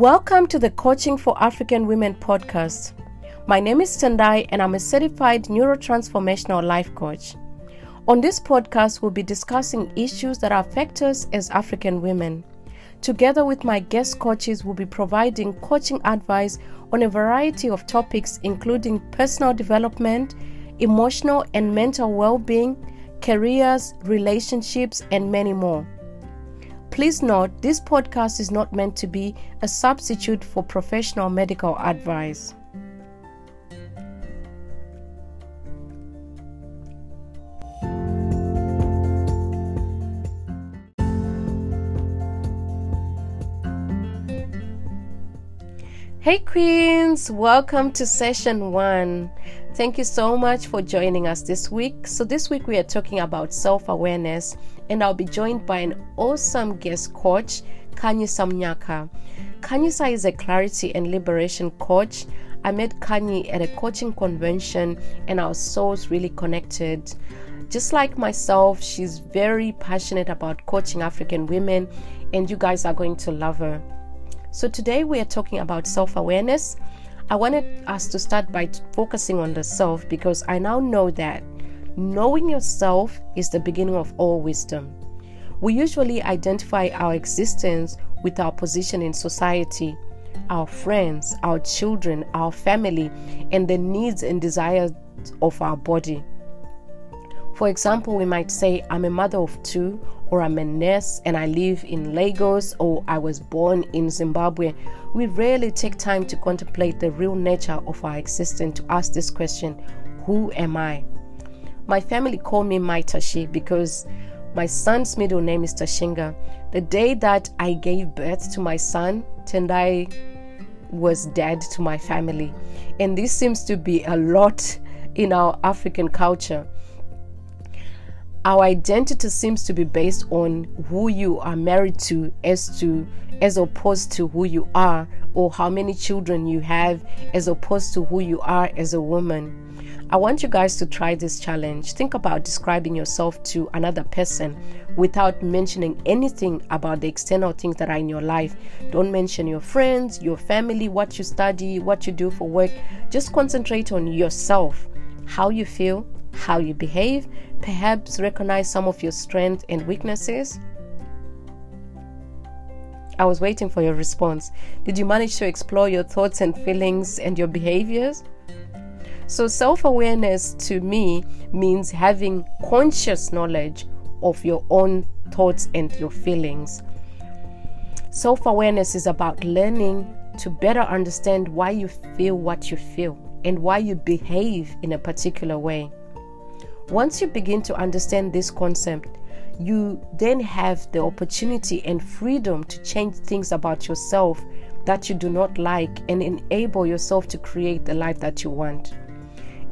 Welcome to the Coaching for African Women podcast. My name is Tendai and I'm a certified neurotransformational life coach. On this podcast, we'll be discussing issues that affect us as African women. Together with my guest coaches, we'll be providing coaching advice on a variety of topics, including personal development, emotional and mental well being, careers, relationships, and many more. Please note this podcast is not meant to be a substitute for professional medical advice. Hey, Queens, welcome to session one. Thank you so much for joining us this week. So, this week we are talking about self awareness, and I'll be joined by an awesome guest coach, Khanyisa Mnyaka. Khanyisa is a clarity and liberation coach. I met Kanye at a coaching convention, and our souls really connected. Just like myself, she's very passionate about coaching African women, and you guys are going to love her. So, today we are talking about self awareness. I wanted us to start by focusing on the self because I now know that knowing yourself is the beginning of all wisdom. We usually identify our existence with our position in society, our friends, our children, our family, and the needs and desires of our body. For example, we might say, I'm a mother of two, or I'm a nurse and I live in Lagos, or I was born in Zimbabwe. We rarely take time to contemplate the real nature of our existence to ask this question Who am I? My family call me Maitashi because my son's middle name is Tashinga. The day that I gave birth to my son, Tendai was dead to my family. And this seems to be a lot in our African culture our identity seems to be based on who you are married to as to as opposed to who you are or how many children you have as opposed to who you are as a woman i want you guys to try this challenge think about describing yourself to another person without mentioning anything about the external things that are in your life don't mention your friends your family what you study what you do for work just concentrate on yourself how you feel how you behave, perhaps recognize some of your strengths and weaknesses? I was waiting for your response. Did you manage to explore your thoughts and feelings and your behaviors? So, self awareness to me means having conscious knowledge of your own thoughts and your feelings. Self awareness is about learning to better understand why you feel what you feel and why you behave in a particular way. Once you begin to understand this concept, you then have the opportunity and freedom to change things about yourself that you do not like and enable yourself to create the life that you want.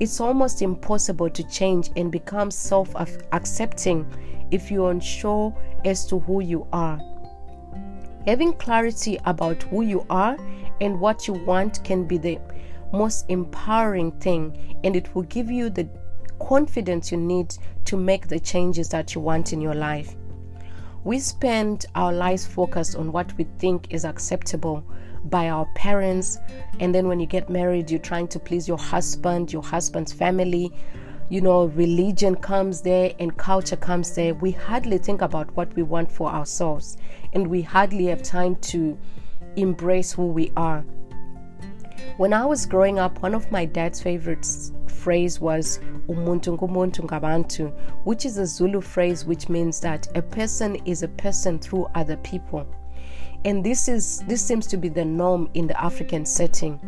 It's almost impossible to change and become self accepting if you're unsure as to who you are. Having clarity about who you are and what you want can be the most empowering thing, and it will give you the confidence you need to make the changes that you want in your life. We spend our lives focused on what we think is acceptable by our parents, and then when you get married, you're trying to please your husband, your husband's family. You know, religion comes there and culture comes there. We hardly think about what we want for ourselves, and we hardly have time to embrace who we are. When I was growing up, one of my dad's favorite phrase was umuntu ngumuntu ngabantu, which is a Zulu phrase which means that a person is a person through other people. And this is this seems to be the norm in the African setting.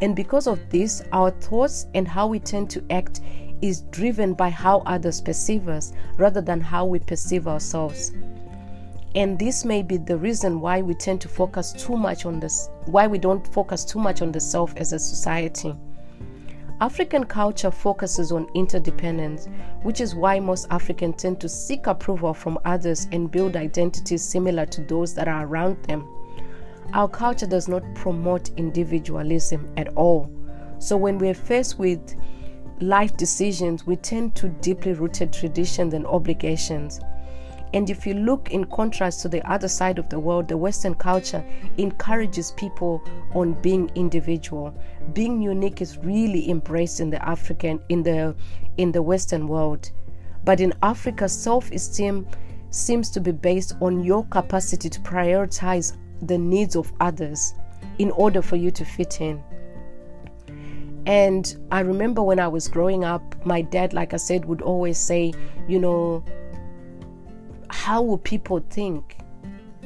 And because of this, our thoughts and how we tend to act is driven by how others perceive us rather than how we perceive ourselves. And this may be the reason why we tend to focus too much on this, why we don't focus too much on the self as a society. African culture focuses on interdependence, which is why most Africans tend to seek approval from others and build identities similar to those that are around them. Our culture does not promote individualism at all. So when we're faced with life decisions, we tend to deeply rooted traditions and obligations. And if you look in contrast to the other side of the world, the Western culture encourages people on being individual. Being unique is really embraced in the African in the in the Western world. But in Africa, self-esteem seems to be based on your capacity to prioritize the needs of others in order for you to fit in. And I remember when I was growing up, my dad, like I said, would always say, you know, how will people think?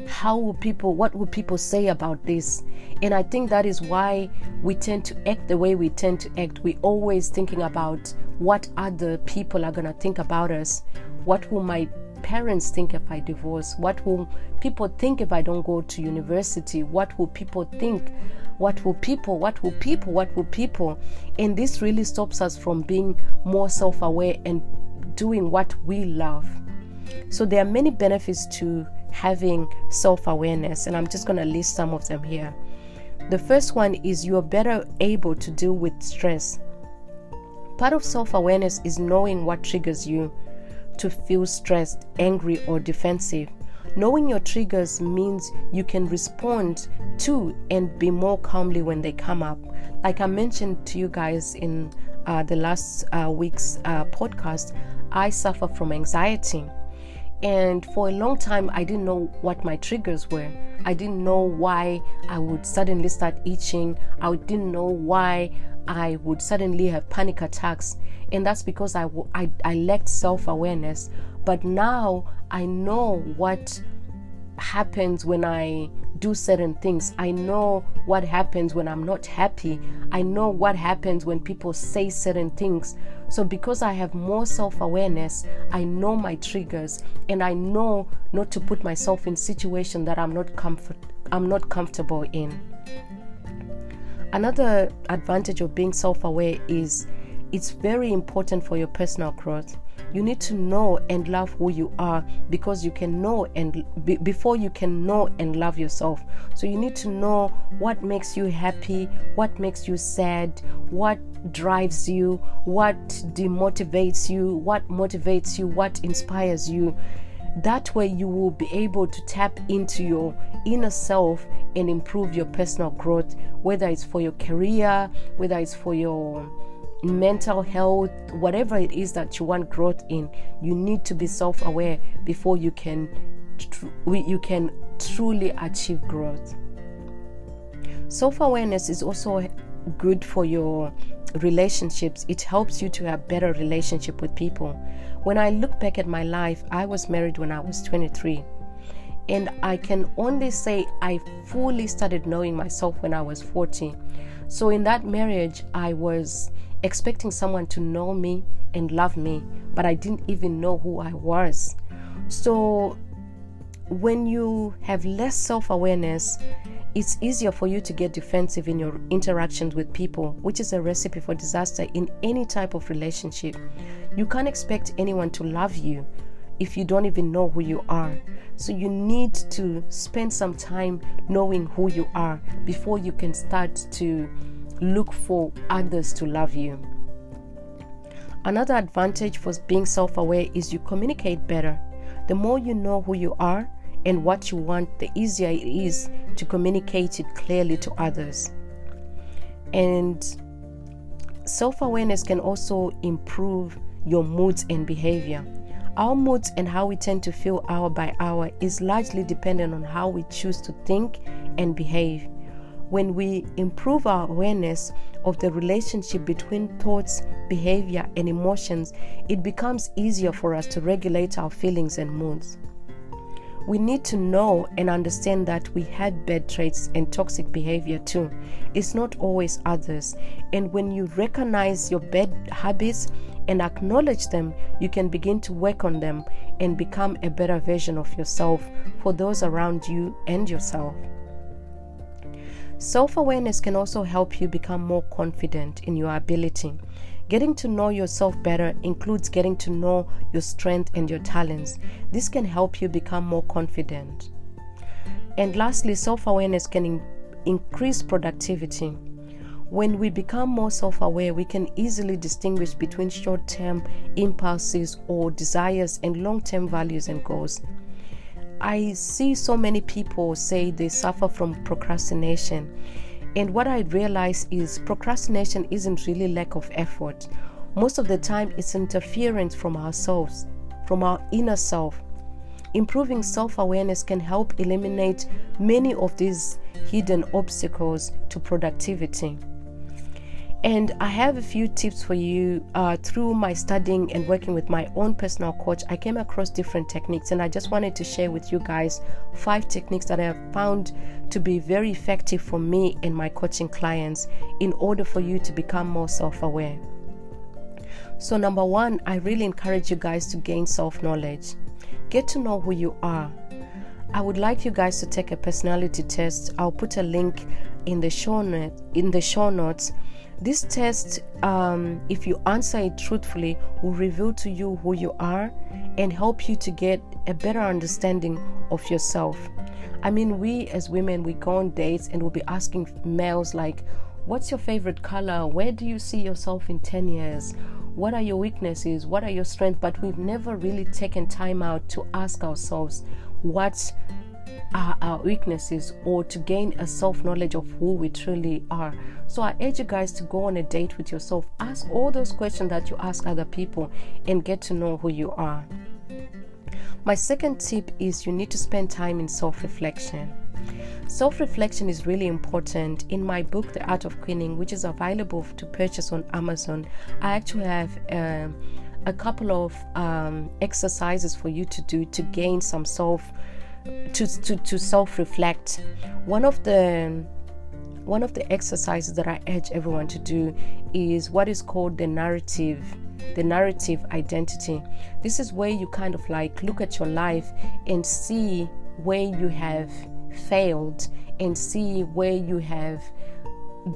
How will people, what will people say about this? And I think that is why we tend to act the way we tend to act. We always thinking about what other people are going to think about us. What will my parents think if I divorce? What will people think if I don't go to university? What will people think? What will people, what will people, what will people? And this really stops us from being more self aware and doing what we love. So there are many benefits to having self awareness, and I'm just going to list some of them here. The first one is you are better able to deal with stress. Part of self awareness is knowing what triggers you to feel stressed, angry, or defensive. Knowing your triggers means you can respond to and be more calmly when they come up. Like I mentioned to you guys in uh, the last uh, week's uh, podcast, I suffer from anxiety. And for a long time, I didn't know what my triggers were. I didn't know why I would suddenly start itching. I didn't know why I would suddenly have panic attacks. And that's because I, I, I lacked self awareness. But now I know what happens when I do certain things. I know what happens when I'm not happy. I know what happens when people say certain things. So, because I have more self awareness, I know my triggers and I know not to put myself in situations that I'm not comfort I'm not comfortable in. Another advantage of being self aware is it's very important for your personal growth. You need to know and love who you are because you can know and be, before you can know and love yourself. So you need to know what makes you happy, what makes you sad, what drives you, what demotivates you, what motivates you, what inspires you. That way, you will be able to tap into your inner self and improve your personal growth, whether it's for your career, whether it's for your mental health, whatever it is that you want growth in, you need to be self-aware before you can tr- you can truly achieve growth. Self-awareness is also good for your relationships. It helps you to have better relationship with people. When I look back at my life, I was married when I was 23. And I can only say I fully started knowing myself when I was 40. So in that marriage, I was expecting someone to know me and love me, but I didn't even know who I was. So, when you have less self awareness, it's easier for you to get defensive in your interactions with people, which is a recipe for disaster in any type of relationship. You can't expect anyone to love you if you don't even know who you are. So, you need to spend some time knowing who you are before you can start to look for others to love you. Another advantage for being self aware is you communicate better. The more you know who you are and what you want, the easier it is to communicate it clearly to others. And self awareness can also improve your moods and behavior. Our moods and how we tend to feel hour by hour is largely dependent on how we choose to think and behave when we improve our awareness of the relationship between thoughts, behavior, and emotions, it becomes easier for us to regulate our feelings and moods. We need to know and understand that we have bad traits and toxic behavior too. It's not always others. And when you recognize your bad habits and acknowledge them, you can begin to work on them and become a better version of yourself for those around you and yourself. Self awareness can also help you become more confident in your ability. Getting to know yourself better includes getting to know your strengths and your talents. This can help you become more confident. And lastly, self awareness can in- increase productivity. When we become more self aware, we can easily distinguish between short term impulses or desires and long term values and goals. I see so many people say they suffer from procrastination. And what I realize is procrastination isn't really lack of effort. Most of the time, it's interference from ourselves, from our inner self. Improving self awareness can help eliminate many of these hidden obstacles to productivity. And I have a few tips for you uh, through my studying and working with my own personal coach. I came across different techniques, and I just wanted to share with you guys five techniques that I have found to be very effective for me and my coaching clients in order for you to become more self aware. So, number one, I really encourage you guys to gain self knowledge, get to know who you are. I would like you guys to take a personality test. I'll put a link in the show in the show notes this test, um, if you answer it truthfully, will reveal to you who you are and help you to get a better understanding of yourself. I mean, we as women, we go on dates and we'll be asking males, like, What's your favorite color? Where do you see yourself in 10 years? What are your weaknesses? What are your strengths? But we've never really taken time out to ask ourselves, What are our weaknesses or to gain a self knowledge of who we truly are. So I urge you guys to go on a date with yourself. Ask all those questions that you ask other people and get to know who you are. My second tip is you need to spend time in self reflection. Self reflection is really important. In my book, The Art of Queening, which is available to purchase on Amazon, I actually have. Uh, a couple of um, exercises for you to do to gain some self to, to, to self-reflect. One of the one of the exercises that I urge everyone to do is what is called the narrative the narrative identity. This is where you kind of like look at your life and see where you have failed and see where you have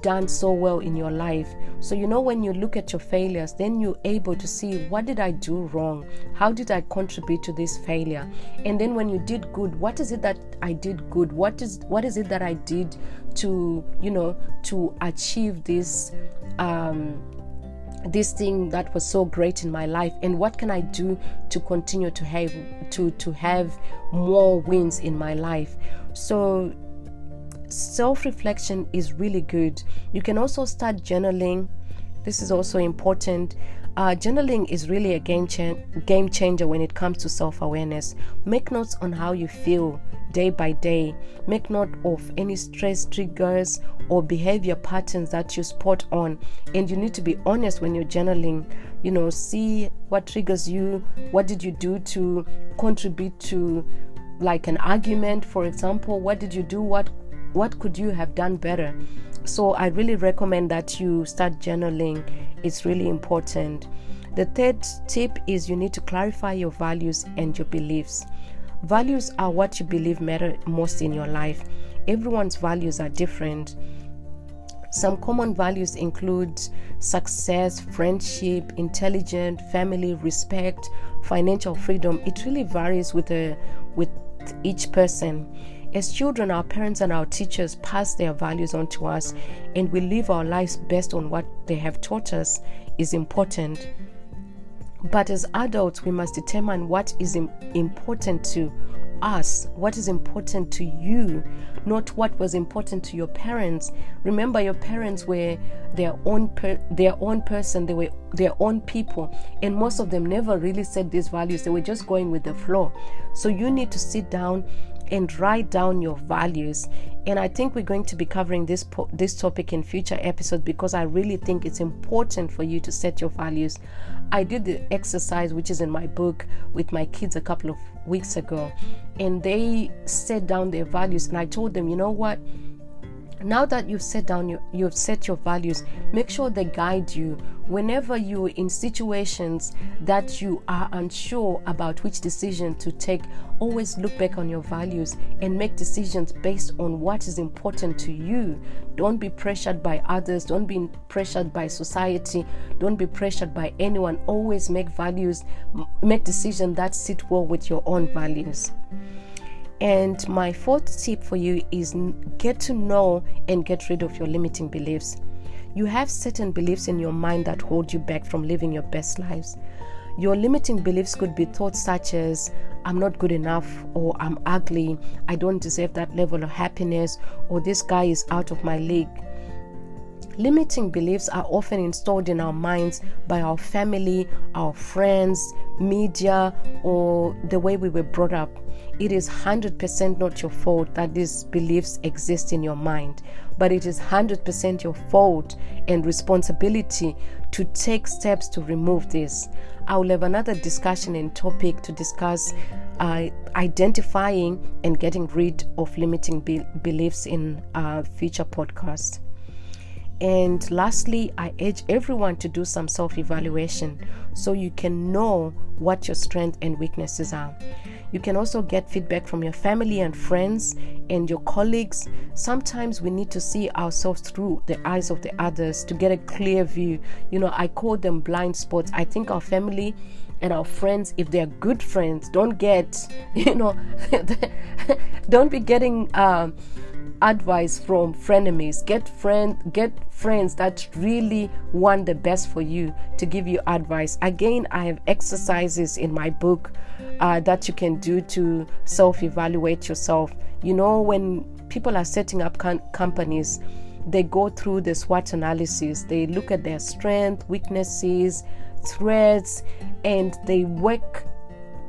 done so well in your life. So, you know, when you look at your failures, then you're able to see what did I do wrong? How did I contribute to this failure? And then when you did good, what is it that I did good? What is what is it that I did to, you know, to achieve this um this thing that was so great in my life and what can i do to continue to have to to have more wins in my life so self reflection is really good. You can also start journaling. This is also important. Uh, journaling is really a game, cha- game changer when it comes to self awareness. Make notes on how you feel day by day. Make note of any stress triggers or behavior patterns that you spot on. And you need to be honest when you're journaling. You know, see what triggers you, what did you do to contribute to like an argument, for example. What did you do? What what could you have done better? So I really recommend that you start journaling. It's really important. The third tip is you need to clarify your values and your beliefs. Values are what you believe matter most in your life. Everyone's values are different. Some common values include success, friendship, intelligence, family, respect, financial freedom. It really varies with a with each person. As children, our parents and our teachers pass their values on to us, and we live our lives based on what they have taught us is important. But as adults, we must determine what is important to us, what is important to you, not what was important to your parents. Remember, your parents were their own per- their own person. They were their own people, and most of them never really said these values. They were just going with the flow. So you need to sit down and write down your values. And i think we're going to be covering this po- this topic in future episodes because i really think it's important for you to set your values. I did the exercise which is in my book with my kids a couple of weeks ago and they set down their values and i told them you know what now that you've set down your, you've set your values make sure they guide you. Whenever you're in situations that you are unsure about which decision to take always look back on your values and make decisions based on what is important to you. Don't be pressured by others. Don't be pressured by society. Don't be pressured by anyone. Always make values make decisions that sit well with your own values and my fourth tip for you is get to know and get rid of your limiting beliefs. You have certain beliefs in your mind that hold you back from living your best lives. Your limiting beliefs could be thoughts such as, I'm not good enough, or I'm ugly, I don't deserve that level of happiness, or this guy is out of my league. Limiting beliefs are often installed in our minds by our family, our friends, media, or the way we were brought up. It is 100% not your fault that these beliefs exist in your mind, but it is 100% your fault and responsibility to take steps to remove this. I will have another discussion and topic to discuss uh, identifying and getting rid of limiting be- beliefs in a future podcast. And lastly, I urge everyone to do some self evaluation so you can know what your strengths and weaknesses are. You can also get feedback from your family and friends and your colleagues. Sometimes we need to see ourselves through the eyes of the others to get a clear view. You know, I call them blind spots. I think our family and our friends, if they're good friends, don't get, you know, don't be getting. Um, advice from frenemies. Get friend get friends that really want the best for you to give you advice. Again i have exercises in my book uh, that you can do to self-evaluate yourself. You know when people are setting up com- companies they go through the SWOT analysis. They look at their strengths weaknesses threats and they work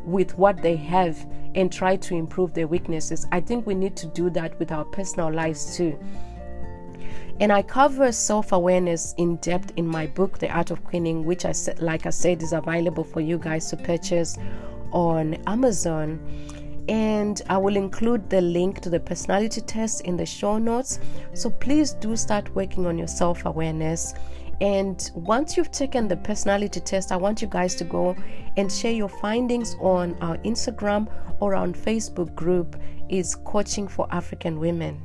with what they have and try to improve their weaknesses. I think we need to do that with our personal lives too. And I cover self awareness in depth in my book, The Art of Queening, which I said, like I said, is available for you guys to purchase on Amazon. And I will include the link to the personality test in the show notes. So please do start working on your self awareness and once you've taken the personality test, I want you guys to go and share your findings on our Instagram or on Facebook group is Coaching for African Women.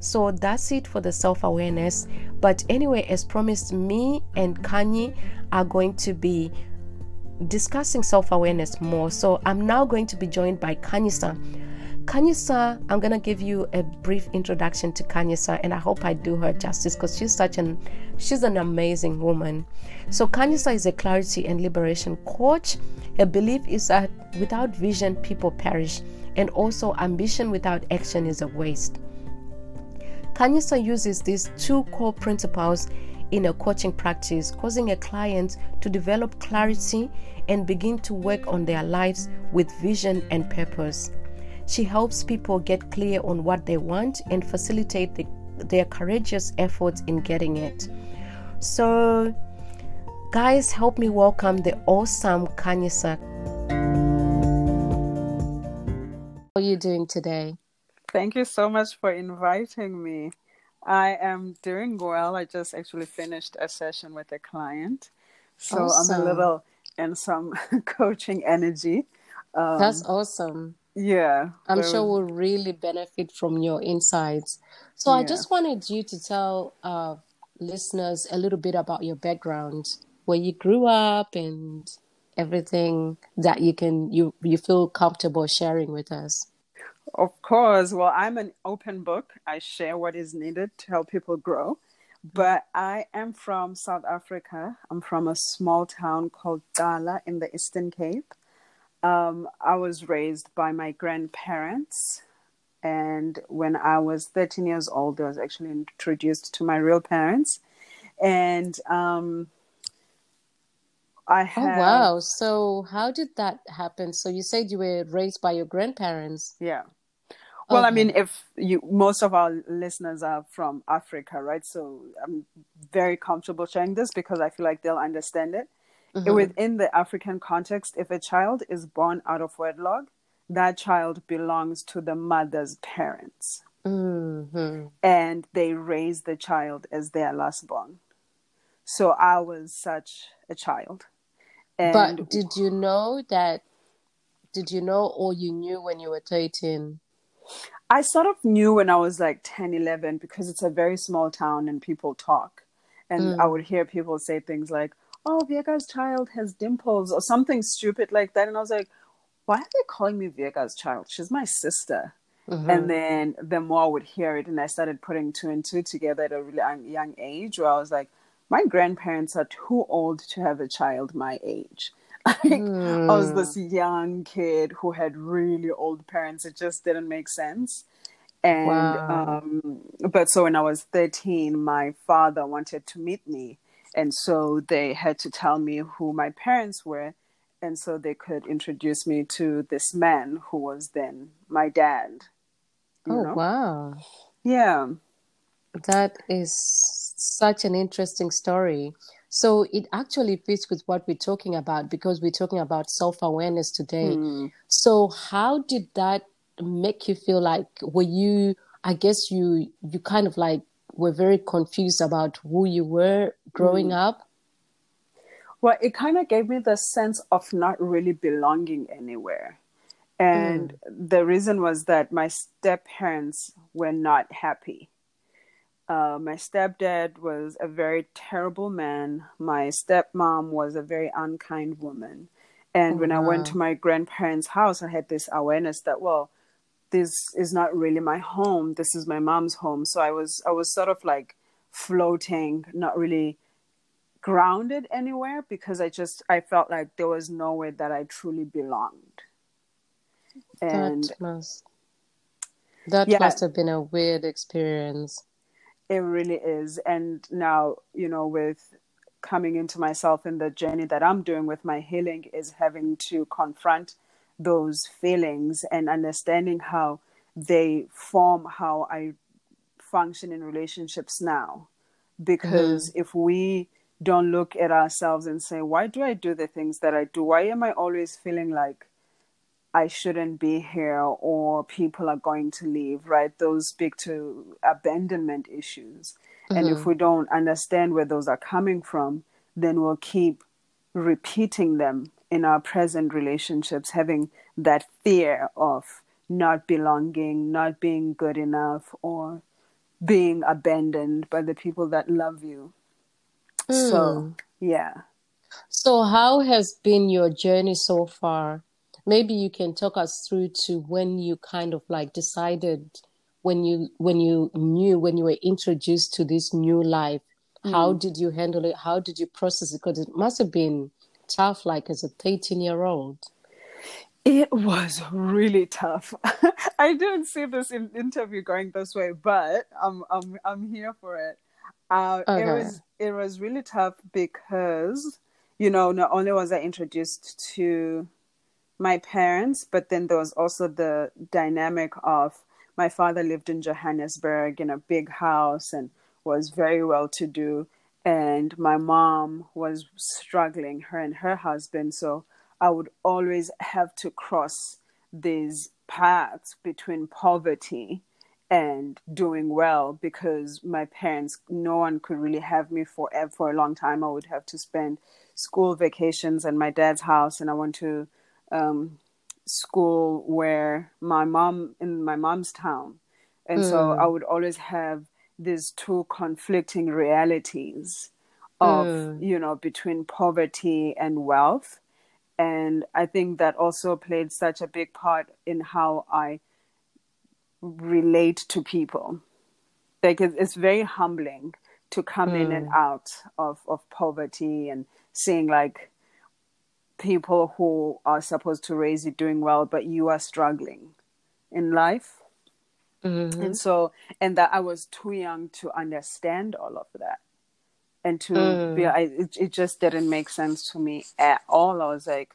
So that's it for the self awareness. But anyway, as promised, me and Kanye are going to be discussing self awareness more. So I'm now going to be joined by Kanye Khanyisa Khanyisa, I'm gonna give you a brief introduction to Khanyisa, and I hope I do her justice because she's such an she's an amazing woman. So Khanyisa is a clarity and liberation coach. Her belief is that without vision, people perish, and also ambition without action is a waste. Khanyisa uses these two core principles in a coaching practice, causing a client to develop clarity and begin to work on their lives with vision and purpose. She helps people get clear on what they want and facilitate the, their courageous efforts in getting it. So, guys, help me welcome the awesome Khanyisa. How are you doing today? Thank you so much for inviting me. I am doing well. I just actually finished a session with a client. So awesome. I'm a little in some coaching energy. Um, That's awesome. Yeah. I'm sure we'll really benefit from your insights. So yeah. I just wanted you to tell uh, listeners a little bit about your background, where you grew up and everything that you can you you feel comfortable sharing with us. Of course. Well, I'm an open book. I share what is needed to help people grow. But I am from South Africa. I'm from a small town called Dala in the Eastern Cape. Um, I was raised by my grandparents. And when I was 13 years old, I was actually introduced to my real parents. And um, I have. Oh, wow. So, how did that happen? So, you said you were raised by your grandparents. Yeah. Well, okay. I mean, if you most of our listeners are from Africa, right? So I'm very comfortable sharing this because I feel like they'll understand it. Mm-hmm. Within the African context, if a child is born out of wedlock, that child belongs to the mother's parents. Mm-hmm. And they raise the child as their last born. So I was such a child. And but did you know that? Did you know or you knew when you were 13? I sort of knew when I was like 10, 11 because it's a very small town and people talk. And mm. I would hear people say things like, oh, Viega's child has dimples or something stupid like that. And I was like, why are they calling me Viega's child? She's my sister. Mm-hmm. And then the more I would hear it, and I started putting two and two together at a really young age, where I was like, my grandparents are too old to have a child my age. mm. I was this young kid who had really old parents. It just didn't make sense. And wow. um, but so when I was 13, my father wanted to meet me, and so they had to tell me who my parents were, and so they could introduce me to this man who was then my dad. Oh know? wow! Yeah, that is such an interesting story. So it actually fits with what we're talking about because we're talking about self awareness today. Mm. So how did that make you feel like were you I guess you you kind of like were very confused about who you were growing mm. up? Well, it kind of gave me the sense of not really belonging anywhere. And mm. the reason was that my step parents were not happy. Uh, my stepdad was a very terrible man. My stepmom was a very unkind woman. And oh, when wow. I went to my grandparents' house, I had this awareness that, well, this is not really my home. This is my mom's home. So I was, I was sort of like floating, not really grounded anywhere because I just, I felt like there was nowhere that I truly belonged. And that must, that yeah, must have been a weird experience. It really is. And now, you know, with coming into myself in the journey that I'm doing with my healing is having to confront those feelings and understanding how they form how I function in relationships now. Because mm-hmm. if we don't look at ourselves and say, why do I do the things that I do? Why am I always feeling like I shouldn't be here or people are going to leave, right? Those speak to abandonment issues. Mm-hmm. And if mm-hmm. we don't understand where those are coming from, then we'll keep repeating them in our present relationships, having that fear of not belonging, not being good enough, or being abandoned by the people that love you. Mm. So, yeah. So, how has been your journey so far? maybe you can talk us through to when you kind of like decided when you when you knew when you were introduced to this new life mm. how did you handle it how did you process it because it must have been tough like as a 13 year old it was really tough. I didn't see this in interview going this way, but I'm I'm I'm here for it. Uh, okay. It was it was really tough because you know not only was I introduced to my parents, but then there was also the dynamic of my father lived in Johannesburg in a big house and was very well to do. And my mom was struggling, her and her husband. So I would always have to cross these paths between poverty and doing well because my parents, no one could really have me for, for a long time. I would have to spend school vacations in my dad's house and I went to um, school where my mom in my mom's town, and mm. so I would always have these two conflicting realities of mm. you know between poverty and wealth and i think that also played such a big part in how i relate to people like it's very humbling to come mm. in and mm. out of of poverty and seeing like people who are supposed to raise you doing well, but you are struggling in life. Mm-hmm. And so, and that I was too young to understand all of that. And to mm. be, I, it, it just didn't make sense to me at all. I was like,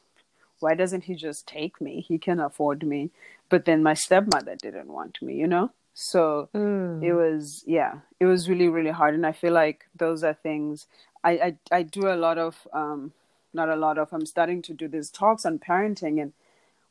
why doesn't he just take me? He can afford me. But then my stepmother didn't want me, you know? So mm. it was, yeah, it was really, really hard. And I feel like those are things I, I, I do a lot of um, not a lot of i'm starting to do these talks on parenting and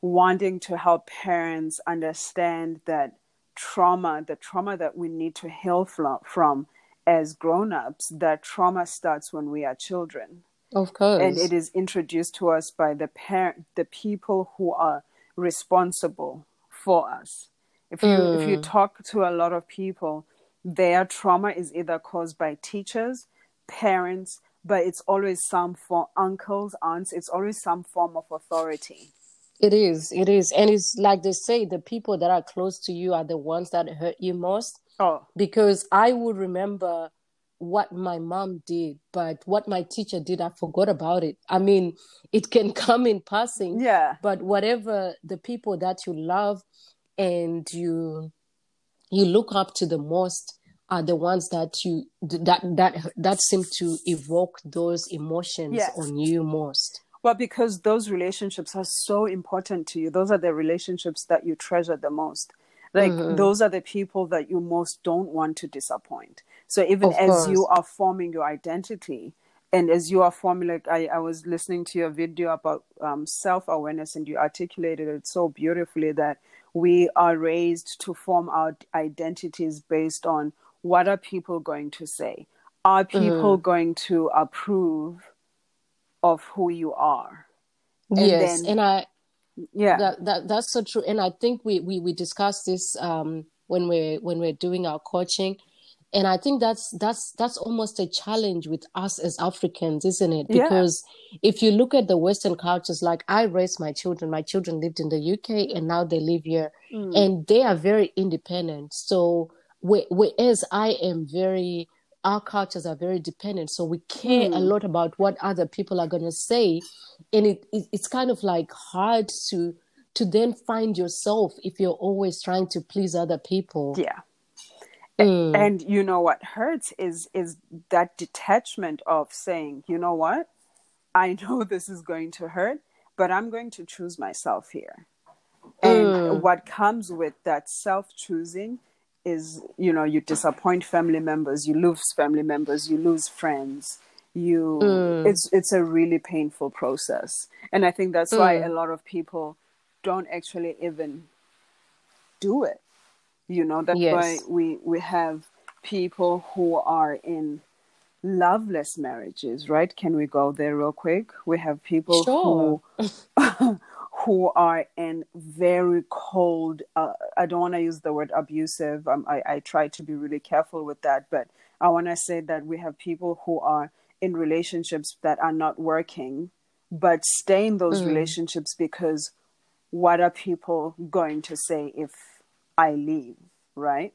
wanting to help parents understand that trauma the trauma that we need to heal from as grown-ups that trauma starts when we are children of course and it is introduced to us by the parent the people who are responsible for us. If you mm. if you hmm. talk to a lot of people their trauma is either caused by teachers parents but it's always some form uncles aunts it's always some form of authority. It is it is. And it's like they say the people that are close to you are the ones that hurt you most. Oh. Because i would remember what my mom did, but what my teacher did, I forgot about it. I mean, it can come in passing. Yeah. But whatever the people that you love and you you look up to the most are the ones that you that that that seem to evoke those emotions Yes. on you most. Well, because those relationships are so important to you. Those are the relationships that you treasure the most. Like Mm-hmm. those are the people that you most don't want to disappoint. So even Of as you are forming your identity and as you are forming like I, I was listening to your video about um, self-awareness and you articulated it so beautifully that we are raised to form our identities based on what are people going to say? Are people Mm-hmm. going to approve of who you are? And yes, then- and I Yeah. that, that that's so true and i think we we, we discussed this um when we're when we're doing our coaching and i think that's that's that's almost a challenge with us as africans isn't it Yeah. because if you look at the western cultures like i raised my children my children lived in the uk and now they live here Mm. and they are very independent so whe- whereas i am very our cultures are very dependent so we care a Mm. lot about what other people are going to say and it, it it's kind of like hard to to then find yourself if you're always trying to please other people yeah. Mm. And you know what hurts is is that detachment of saying, you know what? I know this is going to hurt, but I'm going to choose myself here. And Mm. what comes with that self choosing is, you know, you disappoint family members, you lose family members, you lose friends. You Mm. it's it's a really painful process. And I think that's why Mm. a lot of people don't actually even do it. You know, that's Yes. why we we have people who are in loveless marriages, right? Can we go there real quick? We have people Sure. who who are in very cold. Uh, I don't want to use the word abusive. Um, I I try to be really careful with that, but I want to say that we have people who are in relationships that are not working, but stay in those relationships because what are people going to say if I leave, right?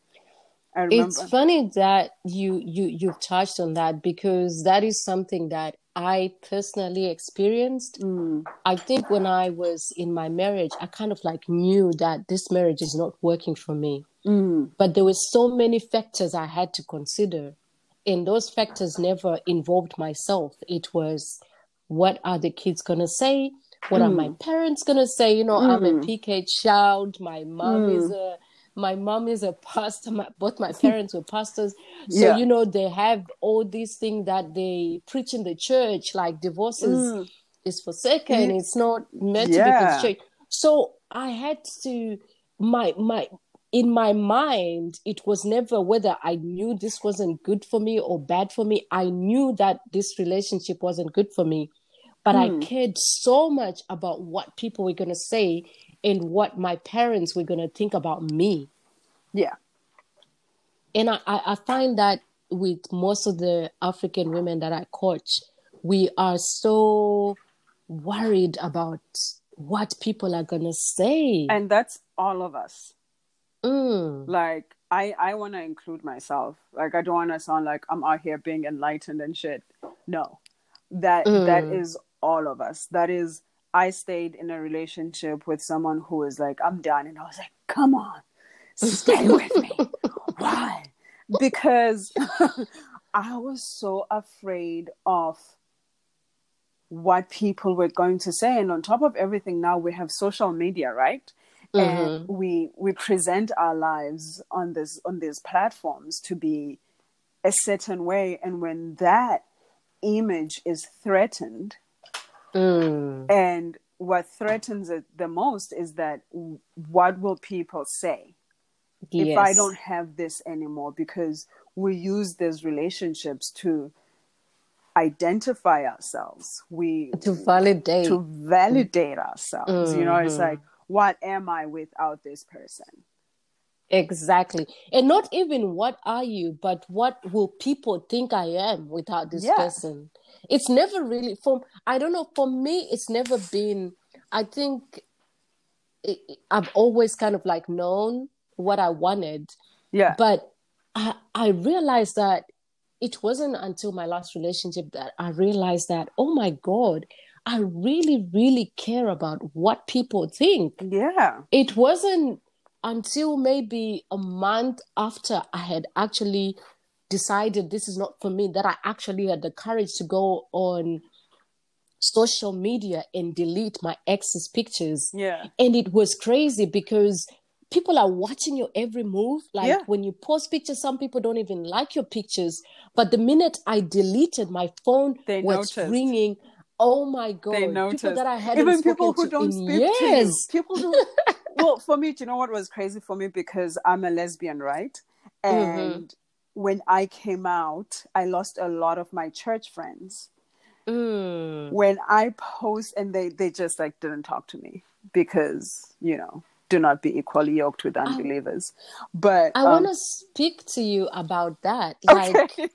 It's funny that you you you've touched on that because that is something that i personally experienced Mm, i think when i was in my marriage i kind of like knew that this marriage is not working for me. Mm, but there were so many factors i had to consider and those factors never involved myself. It was what are the kids going to say? What are my parents going to say? You know i'm a pk child. My mom is a my mom is a pastor my, both my parents were pastors so Yeah. you know they have all these things that they preach in the church like divorces Mm. is forsaken it's not meant to be Yeah. constrained so i had to my my in my mind it was never whether i knew this wasn't good for me or bad for me i knew that this relationship wasn't good for me but i cared so much about what people were going to say and what my parents were going to think about me yeah. and I, I find that with most of the African women that I coach, we are so worried about what people are gonna say. And that's all of us. Mm, Like I, I want to include myself. Like I don't want to sound like I'm out here being enlightened and shit. No, that that is all of us. That is. I stayed in a relationship with someone who was like, "I'm done," and I was like, "Come on, stay with me." Why? Because I was so afraid of what people were going to say, and on top of everything, now we have social media, right? and mm-hmm. we we present our lives on this on these platforms to be a certain way and when that image is threatened mm, and what threatens it the most is that what will people say? If i don't have this anymore because we use these relationships to identify ourselves. We to validate. to validate ourselves. You know it's like what am i without this person Exactly. And not even what are you, but what will people think I am without this Yeah. person? It's never really for I don't know, for me it's never been I think it, I've always kind of like known what I wanted, yeah but I I realized that it wasn't until my last relationship that I realized that, oh my God, I really, really care about what people think. Yeah. It wasn't until maybe a month after I had actually decided this is not for me that I actually had the courage to go on social media and delete my ex's pictures. Yeah. And it was crazy because people are watching your every move. Like Yeah. when you post pictures, some people don't even like your pictures. But the minute I deleted, my phone They was noticed. ringing. Oh my god! They noticed. People that I hadn't Even people who don't speak to you. years. People who well, for me, do you know what was crazy for me? Because I'm a lesbian, right? Mm-hmm. And when I came out, I lost a lot of my church friends. Mm. When I post and they they just like didn't talk to me because, you know, do not be equally yoked with unbelievers. But I um, want to speak to you about that. Like, okay.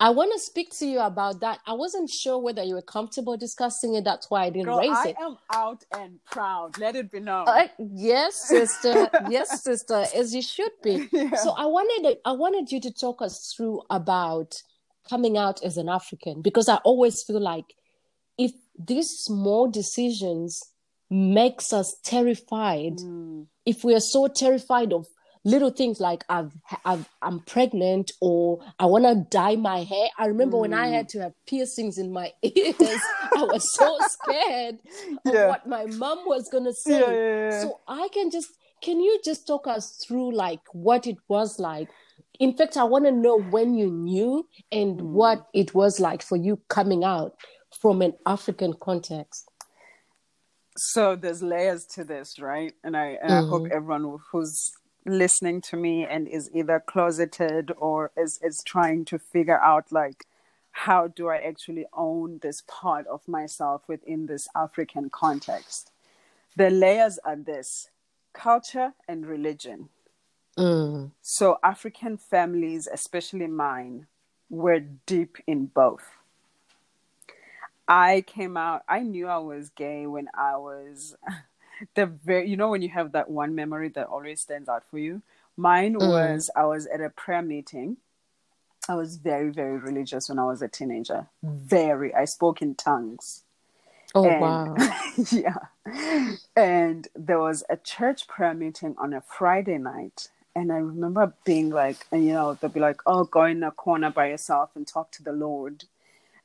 I want to speak to you about that. I wasn't sure whether you were comfortable discussing it. That's why I didn't Girl, raise I it. I am out and proud. Let it be known. Uh, yes, sister. yes, sister, as you should be. Yeah. So I wanted I wanted you to talk us through about coming out as an African because I always feel like if these small decisions makes us terrified, Mm. if we are so terrified of little things like I've, I've I'm pregnant or I want to dye my hair. I remember when I Mm. had to have piercings in my ears, I was so scared of Yeah. what my mom was gonna say. Yeah, yeah. So I can just can you just talk us through like what it was like? In fact, I want to know when you knew and Mm. what it was like for you coming out from an African context. so there's layers to this right and i and i hope Mhm. everyone who's listening to me and is either closeted or is is trying to figure out like how do i actually own this part of myself within this african context the layers are this culture and religion Mm. so african families especially mine were deep in both I came out. I knew I was gay when I was the very. You know when you have that one memory that always stands out for you. Mine Mm. was I was at a prayer meeting. I was very very religious when I was a teenager. Very. I spoke in tongues. Oh And- wow. yeah. And there was a church prayer meeting on a Friday night. And I remember being like, and you know, they'll be like, oh, go in a corner by yourself and talk to the Lord.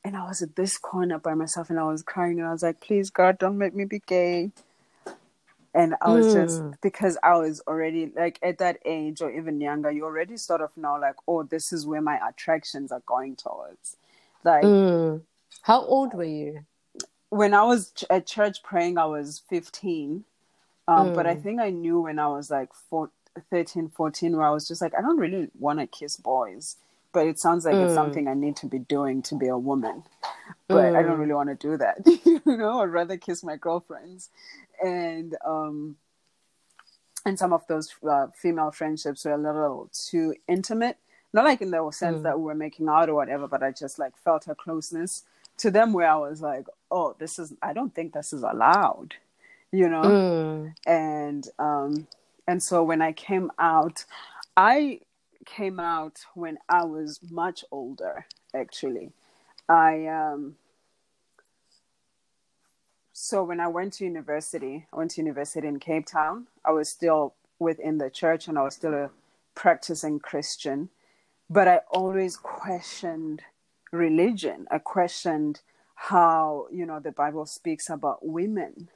And I was at this corner by myself and I was crying and I was like, please, God, don't make me be gay. And I was just, Mm. because I was already like at that age or even younger, you already sort of know, like, oh, this is where my attractions are going towards. Like, Mm. How old were you? when I was ch- at church praying, I was 15. Um, But I Mm. think I knew when I was like four, 13, 14, where I was just like, I don't really want to kiss boys. But it sounds like it's Mm. something I need to be doing to be a woman. But I don't Mm. really want to do that. you know, I'd rather kiss my girlfriends. And, um, and some of those uh, female friendships were a little too intimate. Not like in the sense Mm. that we were making out or whatever, but I just like felt a closeness to them where I was like, oh, this is, I don't think this is allowed, you know? Mm. And, um, and so when I came out, I came out when I was much older, actually. I, um, so when I went to university, I went to university in Cape Town. I was still within the church and I was still a practicing Christian, but I always questioned religion. I questioned how, you know, the Bible speaks about women,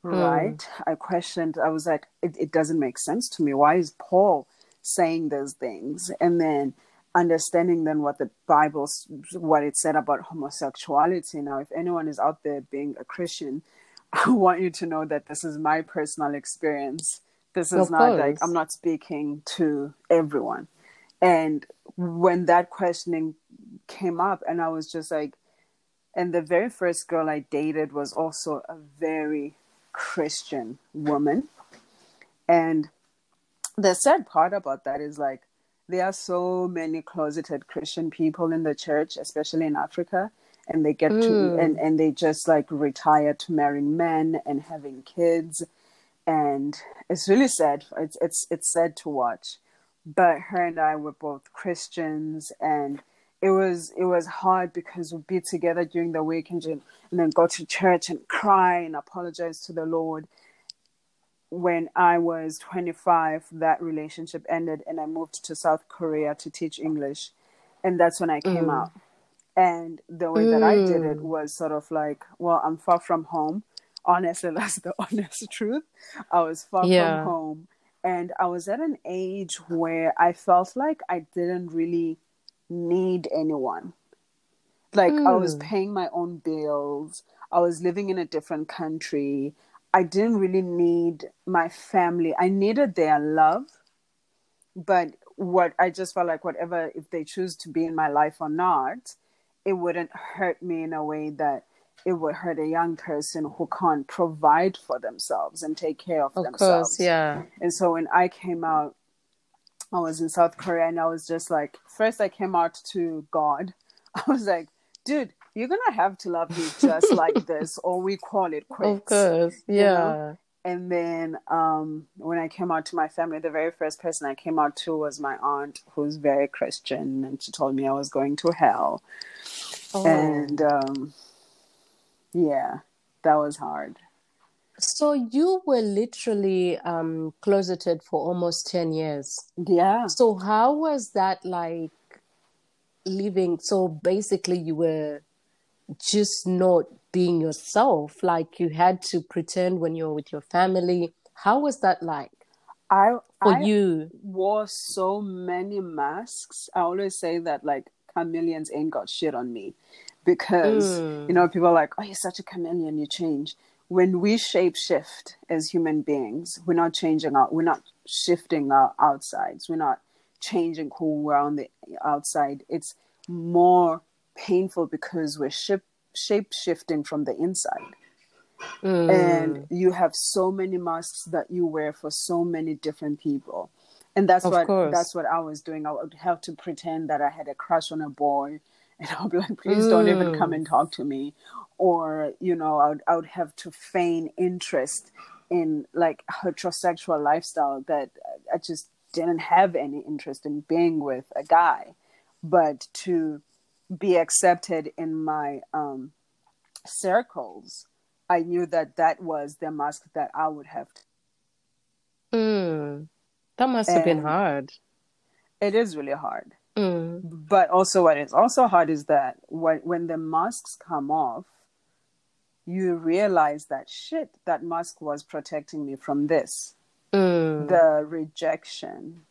hmm. right? I questioned, I was like, it, it doesn't make sense to me. Why is Paul saying those things? And then understanding then what the Bible, what it said about homosexuality. Now, if anyone is out there being a Christian, I want you to know that this is my personal experience. This is not like. I'm not speaking to everyone. And when that questioning came up, and I was just like, and the very first girl I dated was also a very Christian woman. And the sad part about that is like, there are so many closeted Christian people in the church, especially in Africa, and they get to Mm. and, and they just like retire to marrying men and having kids, and it's really sad. It's it's it's sad to watch. But her and I were both Christians, and it was it was hard because we'd be together during the weekend and, and then go to church and cry and apologize to the Lord. When I was 25, that relationship ended, and I moved to South Korea to teach English, and that's when I came Mm. out. And the way that I did it Mm. was sort of like, well, I'm far from home. Honestly, that's the honest truth. I was far Yeah. from home, and I was at an age where I felt like I didn't really need anyone. Like I was Mm. paying my own bills. I was living in a different country. I didn't really need my family. I needed their love, but what I just felt like whatever if they choose to be in my life or not, it wouldn't hurt me in a way that it would hurt a young person who can't provide for themselves and take care of, Of themselves. course, yeah. And so when I came out, I was in South Korea and I was just like, first I came out to God. I was like, dude, you're gonna have to love me just like this, or we call it quits. Of course, you yeah. know? And then um, when I came out to my family, the very first person I came out to was my aunt, who's very Christian, and she told me I was going to hell. Oh. And um, yeah, that was hard. So you were literally um, closeted for almost 10 years. Yeah. So how was that like living? So basically you were just not being yourself. Like you had to pretend when you were with your family. How was that like I for I you? wore so many masks. I always say that like chameleons ain't got shit on me because Mm. you know people are like, oh, you're such a chameleon, you change. When we shape shift as human beings, we're not changing out. We're not shifting our outsides. We're not changing who we're on the outside. It's more painful because we're ship, shape shifting from the inside Mm. and you have so many masks that you wear for so many different people and that's Of what course. that's what i was doing i would have to pretend that i had a crush on a boy and i'll be like please don't even Mm. come and talk to me or you know i would, I would have to feign interest in like heterosexual lifestyle that i just didn't have any interest in being with a guy but to be accepted in my um circles i knew that that was the mask that i would have to Mm. That must have been hard. it is really hard Mm. but also what is also hard is that when when the masks come off you realize that shit that mask was protecting me from this Mm. the rejection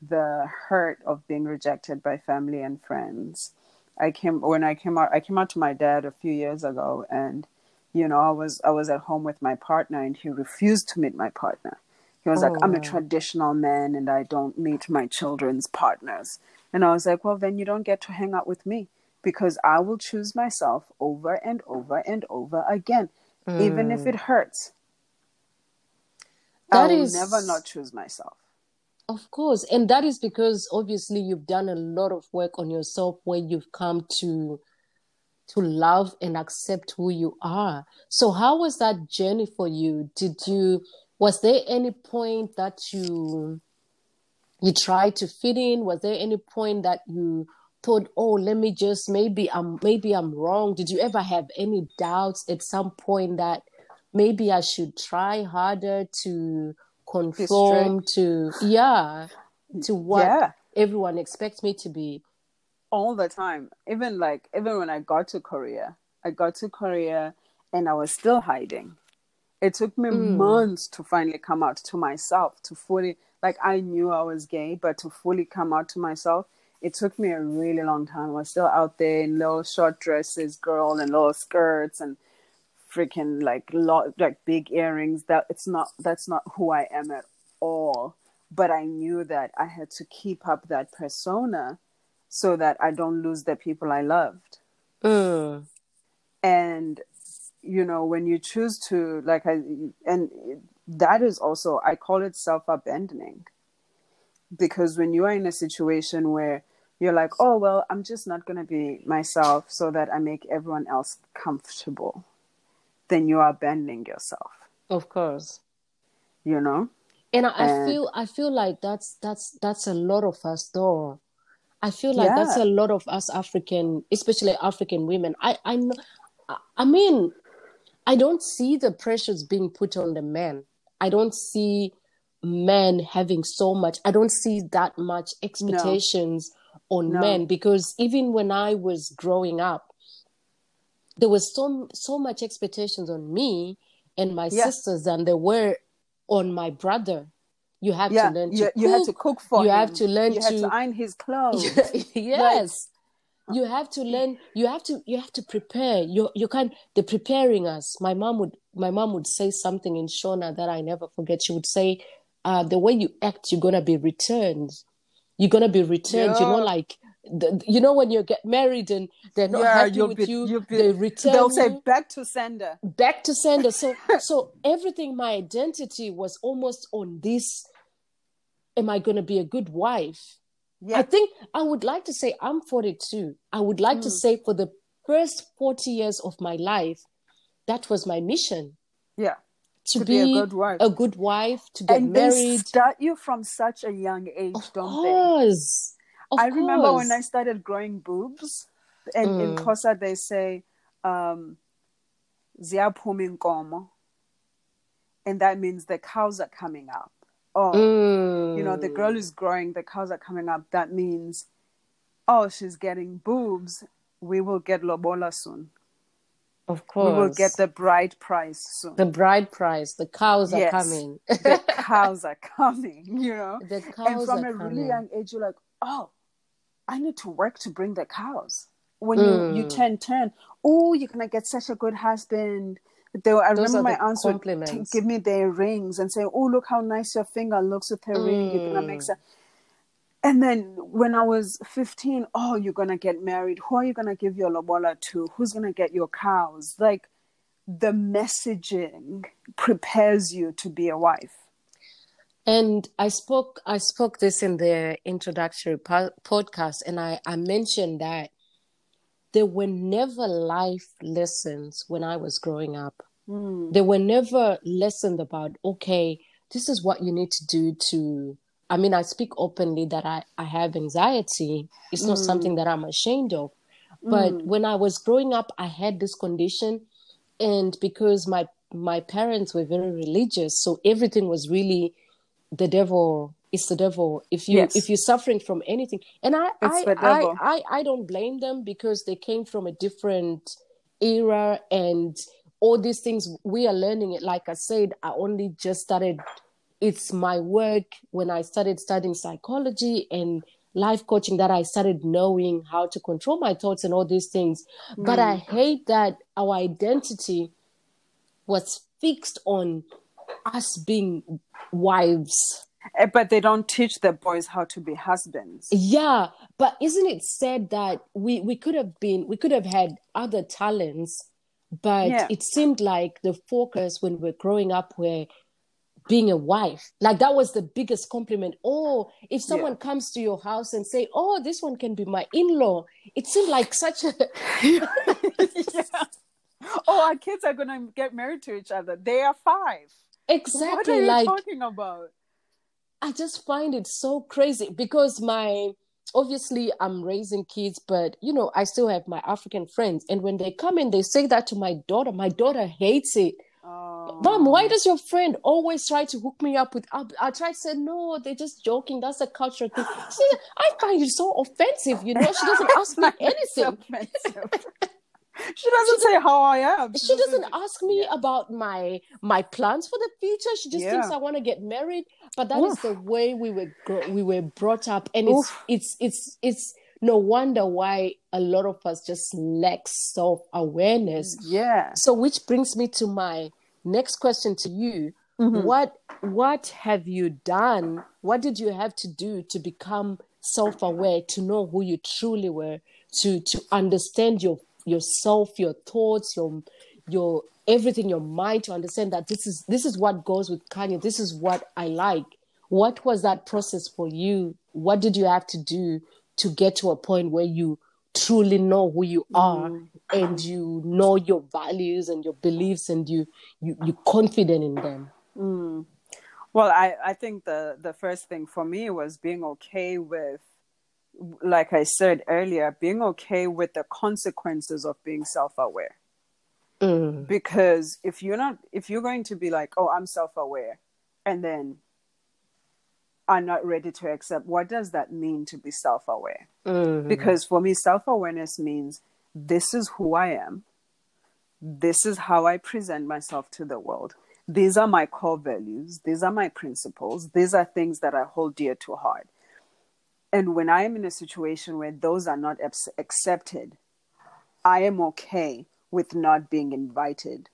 the hurt of being rejected by family and friends i came when i came out i came out to my dad a few years ago and you know i was i was at home with my partner and he refused to meet my partner. He was like Oh, i'm a traditional man and i don't meet my children's partners. And i was like well then you don't get to hang out with me because i will choose myself over and over and over again even if mm. it hurts. That i will is- never not choose myself Of course. And that is because obviously you've done a lot of work on yourself where you've come to to love and accept who you are. So how was that journey for you? Did you was there any point that you you tried to fit in? Was there any point that you thought, "Oh, let me just maybe I'm maybe I'm wrong." Did you ever have any doubts at some point that maybe I should try harder to conform to yeah, to what yeah. everyone expects me to be? all the time. Even like even when i got to korea i got to korea and i was still hiding. It took me Mm. months to finally come out to myself to fully like i knew i was gay but to fully come out to myself it took me a really long time. I was still out there in little short dresses girl and little skirts and freaking like lo- like big earrings that it's not that's not who i am at all but i knew that i had to keep up that persona so that I don't lose the people I loved. Mm. And you know, when you choose to like I and that is also I call it self-abandoning. Because when you are in a situation where you're like, "Oh, well, I'm just not going to be myself so that I make everyone else comfortable." Then you are abandoning yourself, Of course. you know? And I, I feel I feel like that's that's that's a lot of us though. I feel like Yeah. that's a lot of us African, especially African women. I I I- mean, I don't see the pressures being put on the men. I don't see men having so much. I don't see that much expectations on No. men because even when I was growing up, there was so so much expectations on me and my Yeah. sisters than there were on my brother. You have Yeah, to learn to you, you had to cook. cook for You him. have to learn You had to- to iron his clothes. yes you have to learn you have to you have to prepare you you can't they're preparing us my mom would my mom would say something in shona that i never forget she would say uh the way you act you're gonna be returned you're gonna be returned you know like the, you know when you get married and they're not yeah, happy you'll with be, you be, they return they'll say you back to sender. back to sender. So so everything, my identity was almost on this. Am I going to be a good wife? Yeah, I think I would like to say I'm 42. I would like to Mm. say for the first 40 years of my life, that was my mission yeah. to, To be a good wife. a good wife, to get and they married. start you from such a young age, Of don't they? Course. Of I remember when I started growing boobs, and in Xhosa they say, um, and that means the cows are coming up. Oh, you know, the Mm. girl is growing, the cows are coming up. That means, oh, she's getting boobs. We will get lobola soon. Of course. We will get the bride price soon. the bride price. The cows are Yes. coming. the cows are coming, you know. the cows and from a really young age, you're like, oh, I need to work to bring the cows. When you, you Mm. turn 10, oh, you're going to get such a good husband. They, were- I Those remember my aunts would t- give me their rings and say, oh, look how nice your finger looks with her ring. You're going to make Mm. some. And then when I was 15, oh, you're going to get married. Who are you going to give your lobola to? Who's going to get your cows? Like the messaging prepares you to be a wife. And I spoke I spoke this in the introductory po- podcast, and I, I mentioned that there were never life lessons when I was growing up. Mm. There were never lessons about okay, this is what you need to do to. I mean, I speak openly that I, I have anxiety. It's not Mm. something that I'm ashamed of. But Mm. when I was growing up, I had this condition, and because my my parents were very religious, so everything was really the devil. It's the devil. If you Yes. if you're suffering from anything, and I I, I. I I don't blame them because they came from a different era and all these things we are learning it. Like I said, I only just started. It's my work when I started studying psychology and life coaching that I started knowing how to control my thoughts and all these things. But I hate that our identity was fixed on us being wives. Eh, But they don't teach the boys how to be husbands. Yeah, but isn't it said that we we could have been we could have had other talents, but Yeah. it seemed like the focus when we're growing up were being a wife. Like that was the biggest compliment. Oh, if someone comes to your house and say, "Oh, this one can be my in-law," it seemed like such a yeah. Oh, our kids are gonna get married to each other. They are five. What are exactly you like talking about? I just find it so crazy because my obviously I'm raising kids, but you know, I still have my African friends. And when they come in, they say that to my daughter. My daughter hates it. Oh. Mom, why oh. does your friend always try to hook me up with I, I try to say no, they're just joking. That's a cultural thing. See, I find it so offensive, you know. She doesn't ask me anything. she doesn't say how I am. She doesn't ask me about my my plans for the future. She just thinks I want to get married. But that is Oof. the way we were gro- we were brought up, and it's Oof. it's it's it's no wonder why a lot of us just lack self awareness. Yeah. So, which brings me to my next question to you: Mhm. What what have you done? What did you have to do to become self aware, to know who you truly were, to to understand your yourself, your thoughts, your your everything, your mind, to understand that this is this is what goes with Kanye. This is what I like. What was that process for you? What did you have to do to get to a point where you truly know who you mm-hmm. are and you know your values and your beliefs and you you you're confident in them? Mm. Well, I, I think the, the first thing for me was being okay with like I said earlier, being okay with the consequences of being self aware. Mm. Because if you're not, if you're going to be like, oh, I'm self aware, and then are not ready to accept, what does that mean to be self aware? Mm. Because for me, self awareness means this is who I am, this is how I present myself to the world. These are my core values. These are my principles. These are things that I hold dear to heart. And when I am in a situation where those are not accepted, I am okay with not being invited.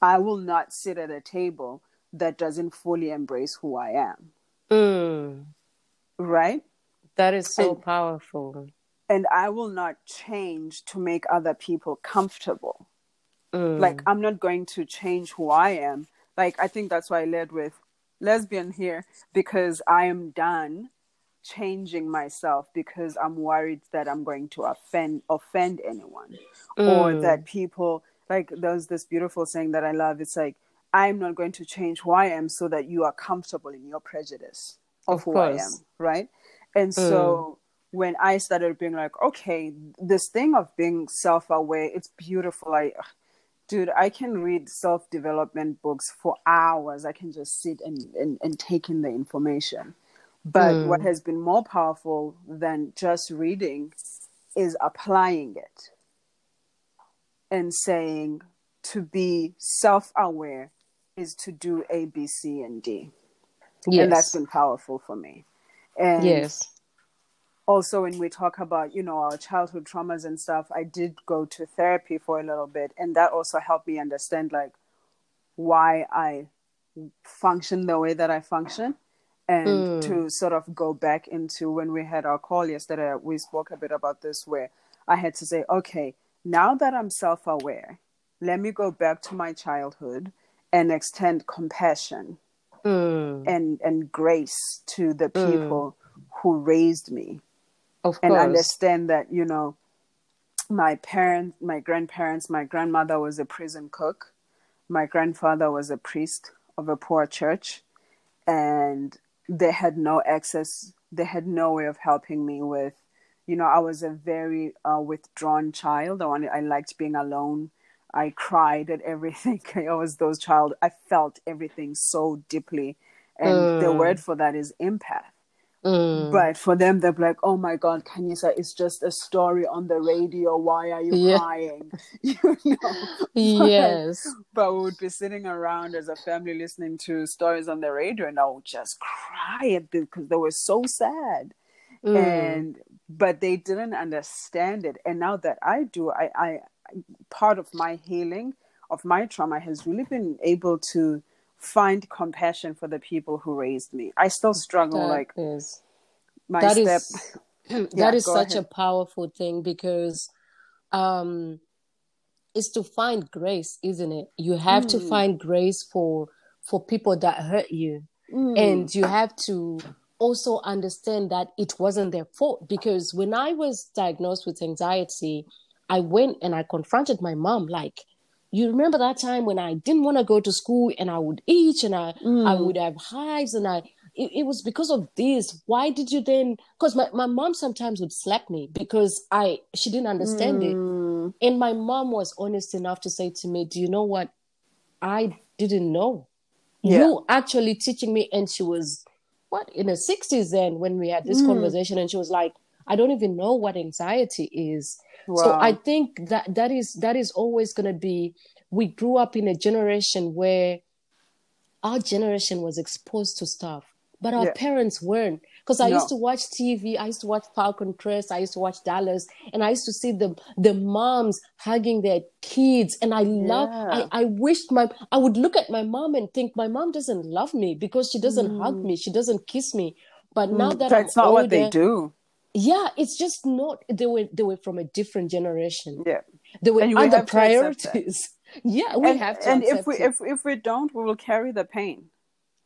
I will not sit at a table that doesn't fully embrace who I am. Mm. Right? That is so And- powerful. And I will not change to make other people comfortable. Mm. Like, I'm not going to change who I am. Like, I think that's why I led with lesbian here because I am done changing myself because I'm worried that I'm going to offend offend anyone or Mm. that people like there's this beautiful saying that I love it's like I'm not going to change who I am so that you are comfortable in your prejudice of, Of who I am. Mm. right and so when I started being like okay this thing of being self-aware it's beautiful I dude I can read self-development books for hours I can just sit and and, and take in the information but Mm. what has been more powerful than just reading is applying it and saying to be self aware is to do A, B, C, and D. yes. And that's been powerful for me. And yes. also, when we talk about, you know, our childhood traumas and stuff, I did go to therapy for a little bit. And that also helped me understand, like, why I function the way that I function. And Mm. to sort of go back into when we had our call yesterday, we spoke a bit about this where I had to say, okay, now that I'm self aware, let me go back to my childhood and extend compassion Mm. and, and grace to the people who raised me Of and understand that you know my parents my grandparents my grandmother was a prison cook my grandfather was a priest of a poor church and they had no access they had no way of helping me with you know i was a very uh, withdrawn child. I wanted i liked being alone. I cried at everything. I was those child. I felt everything so deeply. And the word for that is empath Mm. but for them, they're like, "Oh my God, Khanyisa, it's just a story on the radio. Why are you Yeah. crying?" you know. yes. But we would be sitting around as a family listening to stories on the radio, and I would just cry at them because they were so sad. Mm. And but they didn't understand it. And now that I do, I, I part of my healing of my trauma has really been able to find compassion for the people who raised me. I still struggle, That like is- my that step. is- Yeah, that is such ahead. a powerful thing because um it's to find grace isn't it you have to Mm. find grace for for people that hurt you Mm. and you have to also understand that it wasn't their fault because when i was diagnosed with anxiety i went and i confronted my mom like you remember that time when i didn't want to go to school and i would eat and i i Mm. would have hives and i it, it was because of this why did you then because my, my mom sometimes would slap me because i she didn't understand it Mm. and my mom was honest enough to say to me, Do you know what? I didn't know. Yeah. You actually teaching me. And she was, what, in the 60s then when we had this Mm. conversation. And she was like, I don't even know what anxiety is. So I think that that is that is always going to be. We grew up in a generation where our generation was exposed to stuff, but our Yeah. parents weren't. Because I No. used to watch TV, I used to watch Falcon Crest, I used to watch Dallas, and I used to see the the moms hugging their kids, and I love. Yeah. I I wished my I would look at my mom and think my mom doesn't love me because she doesn't hug me, she doesn't kiss me. But now Mm. that That's I'm not older, what they do. Yeah, it's just not. They were they were from a different generation. Yeah. They were other have to accept that. priorities. Yeah, we and have to. and if we it. if if we don't, we will carry the pain.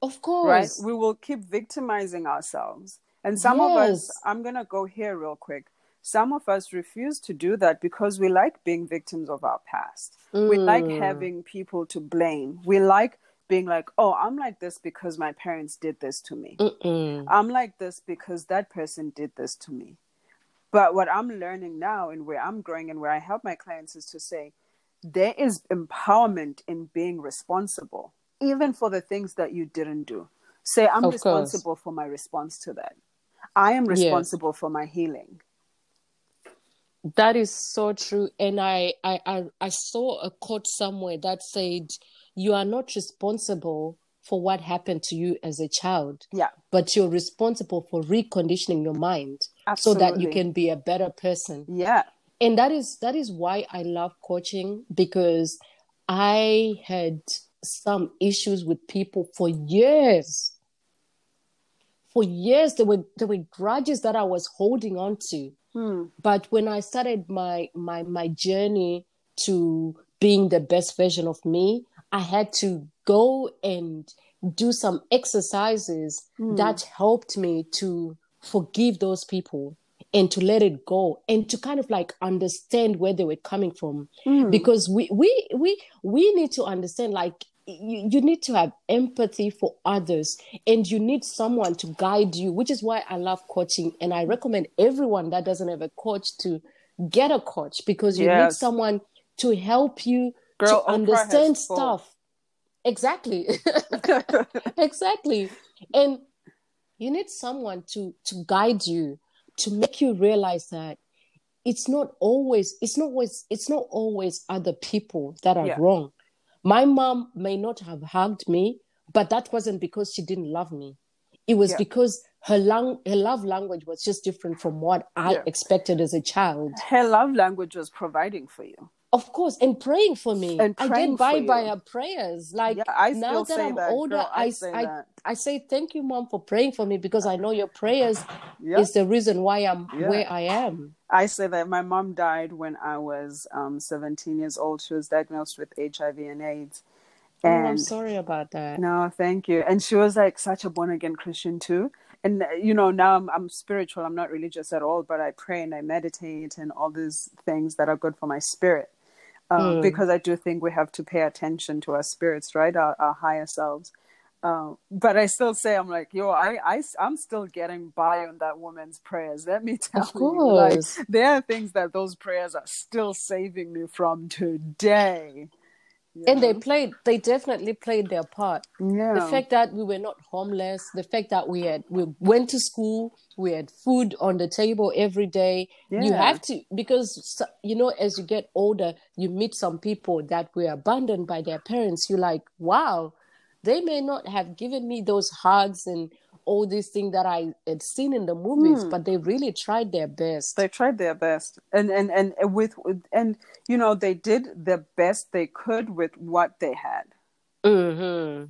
of course, right? We will keep victimizing ourselves. And some of us, I'm going to go here real quick. Some of us refuse to do that because we like being victims of our past. We like Mm. having people to blame. We like being like, oh, I'm like this because my parents did this to me. Mm-mm. I'm like this because that person did this to me. But what I'm learning now and where I'm growing and where I help my clients is to say there is empowerment in being responsible, even for the things that you didn't do. Say, I'm Of responsible for my response to that. I am responsible for my healing. That is so true. And I, I, I, I saw a quote somewhere that said, You are not responsible for what happened to you as a child, Yeah, but you're responsible for reconditioning your mind so that you can be a better person. yeah, And that is that is why I love coaching because I had some issues with people for years. For years there were there were grudges that I was holding on to Hmm. but when i started my my my journey to being the best version of me i had to go and do some exercises hmm. that helped me to forgive those people and to let it go and to kind of like understand where they were coming from. Hmm. Because we we we we need to understand like you, you need to have empathy for others and you need someone to guide you which is why i love coaching. And i recommend everyone that doesn't have a coach to get a coach because you need someone to help you Girl, to understand stuff exactly exactly and you need someone to to guide you to make you realize that it's not always it's not always it's not always other people that are Yeah. wrong my mom may not have hugged me but that wasn't because she didn't love me it was Yeah. because her lang- her love language was just different from what i Yeah. expected as a child Her love language was providing for you. Of course and praying for me And i praying get by for by you. her prayers like Yeah, now that say i'm that, older girl, I I, say I i say thank you mom for praying for me because i know your prayers Yeah. is the reason why i'm Yeah. where i am I say that my mom died when I was um, 17 years old. She was diagnosed with HIV and AIDS. oh i'm sorry about that no, thank you. And she was like such a born again Christian too. And uh, you know, now I'm, I'm spiritual. I'm not religious at all, but I pray and I meditate and all these things that are good for my spirit. Um, Because I do think we have to pay attention to our spirits, right? Our, our higher selves. Um, but I still say, I'm like, yo, I, I, I'm still getting by on that woman's prayers. Let me tell Of you, like, there are things that those prayers are still saving me from today. And they played they definitely played their part. Yeah, the fact that we were not homeless the fact that we had we went to school we had food on the table every day. You have to because you know as you get older you meet some people that were abandoned by their parents. You're like wow they may not have given me those hugs and all these things that i had seen in the movies but they really tried their best Hmm. they tried their best, and and and with and you know they did the best they could with what they had. hmm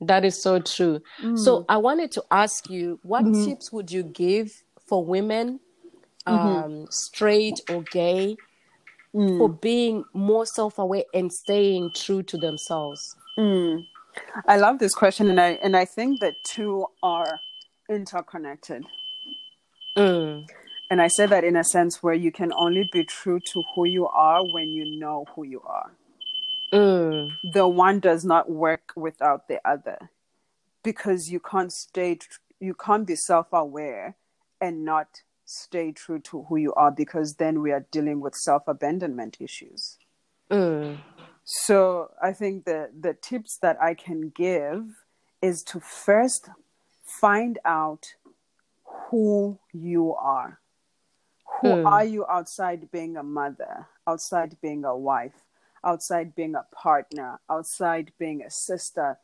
That is so true. So I wanted to ask you, what tips would you give for women, um, straight or gay, for being more self-aware and staying true to themselves? I love this question, and I and I think that two are interconnected. Mm. And I say that in a sense where you can only be true to who you are when you know who you are. Mm. The one does not work without the other because you can't stay, you can't be self aware and not stay true to who you are because then we are dealing with self abandonment issues. Mm. So I think the the tips that I can give is to first find out who you are. Who Hmm. are you outside being a mother, outside being a wife, outside being a partner, outside being a sister?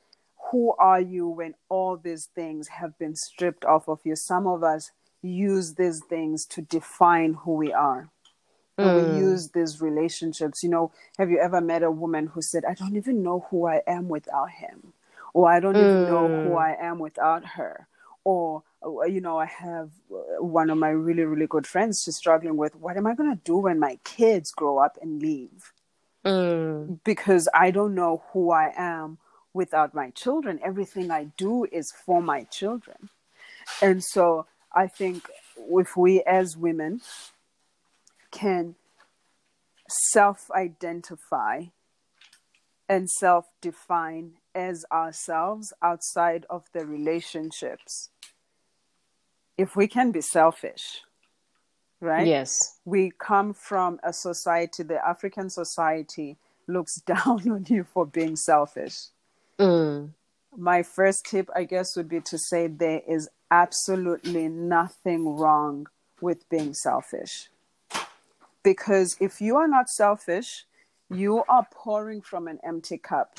Who are you when all these things have been stripped off of you? Some of us use these things to define who we are and we use these relationships. You know, have you ever met a woman who said, I don't even know who I am without him? Or I don't even know who I am without her? Or, uh, you know, I have uh, one of my really, really good friends, she's struggling with, what am I going to do when my kids grow up and leave? Mm. Because I don't know who I am without my children. Everything I do is for my children. And so I think if we as women can self identify and self define as ourselves outside of the relationships, if we can be selfish, right? Yes. We come from a society, the African society looks down on you for being selfish. Mm. My first tip, I guess, would be to say there is absolutely nothing wrong with being selfish. Because if you are not selfish, you are pouring from an empty cup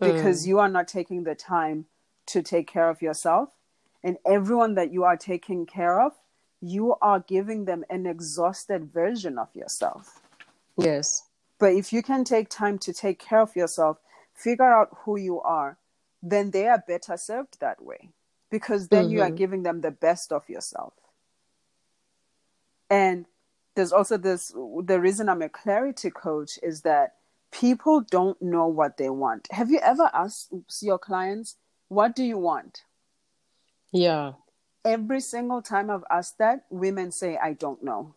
because mm. you are not taking the time to take care of yourself. And everyone that you are taking care of, you are giving them an exhausted version of yourself. Yes. But if you can take time to take care of yourself, figure out who you are, then they are better served that way because then you are mm-hmm. giving them the best of yourself. And there's also this the reason I'm a clarity coach is that people don't know what they want. Have you ever asked your clients, what do you want? Yeah. Every single time I've asked that, women say, I don't know.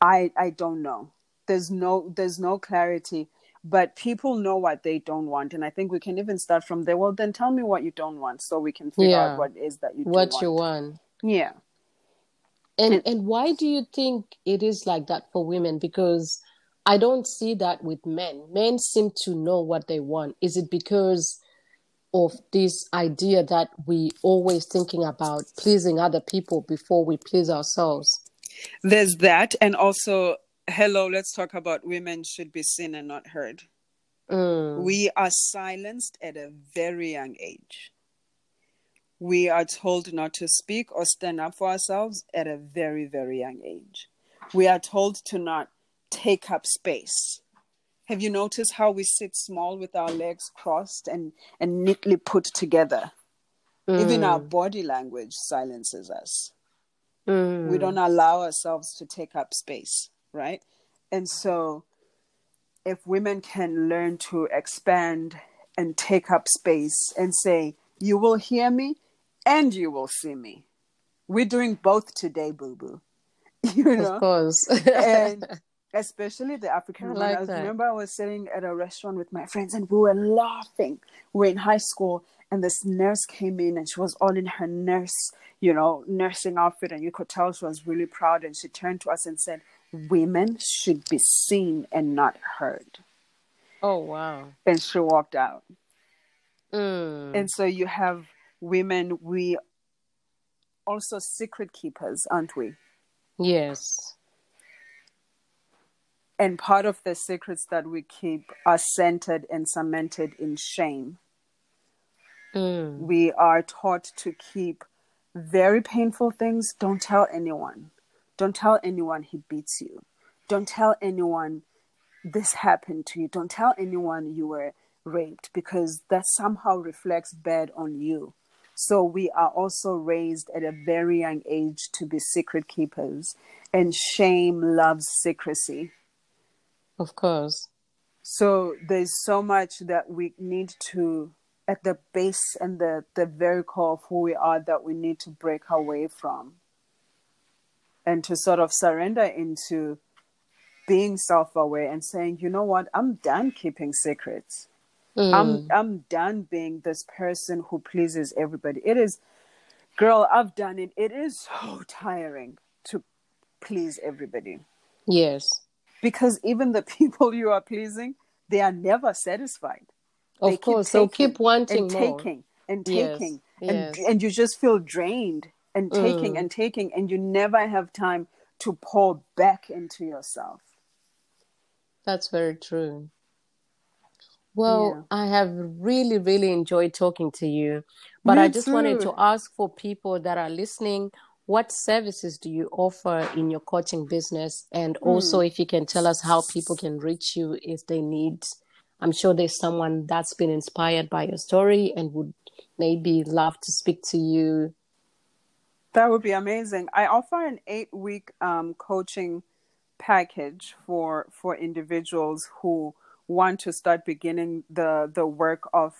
I I don't know. There's no there's no clarity, but people know what they don't want, and I think we can even start from there. Well, then tell me what you don't want, so we can figure Yeah. out what it is that you What want. you want. Yeah. And And- why do you think it is like that for women? Because I don't see that with men. Men seem to know what they want. Is it because of this idea that we always thinking about pleasing other people before we please ourselves? There's that, and also, hello. Let's talk about women should be seen and not heard. Mm. We are silenced at a very young age. We are told not to speak or stand up for ourselves at a very, very young age. We are told to not take up space. Have you noticed how we sit small with our legs crossed and, and neatly put together? Even our body language silences us Mm. we don't allow ourselves to take up space right and so if women can learn to expand and take up space and say you will hear me and you will see me we're doing both today boo boo you know Of course. and especially the African like I remember I was sitting at a restaurant with my friends and we were laughing. We were in high school and this nurse came in and she was all in her nurse, you know, nursing outfit and you could tell she was really proud and she turned to us and said, Women should be seen and not heard. oh wow. And she walked out. Mm. And so you have women, we also secret keepers, aren't we? yes. And part of the secrets that we keep are centered and cemented in shame. Mm. We are taught to keep very painful things. Don't tell anyone. Don't tell anyone he beats you. Don't tell anyone this happened to you. Don't tell anyone you were raped because that somehow reflects bad on you. So we are also raised at a very young age to be secret keepers, and shame loves secrecy. Of course. So there's so much that we need to, at the base and the, the very core of who we are, that we need to break away from and to sort of surrender into being self aware and saying, you know what, I'm done keeping secrets. Mm. I'm I'm done being this person who pleases everybody. It is girl, I've done it. It is so tiring to please everybody yes. because even the people you are pleasing, they are never satisfied. Of They keep course. They'll keep wanting and more. taking and taking yes. and and you just feel drained and taking Mm. and taking and you never have time to pour back into yourself. That's very true. Well, I have really, really enjoyed talking to you. But Me I just wanted to ask for people that are listening, what services do you offer in your coaching business? And Hmm. also, if you can tell us how people can reach you if they need, I'm sure there's someone that's been inspired by your story and would maybe love to speak to you. That would be amazing. I offer an eight week um, coaching package for for individuals who want to start beginning the the work of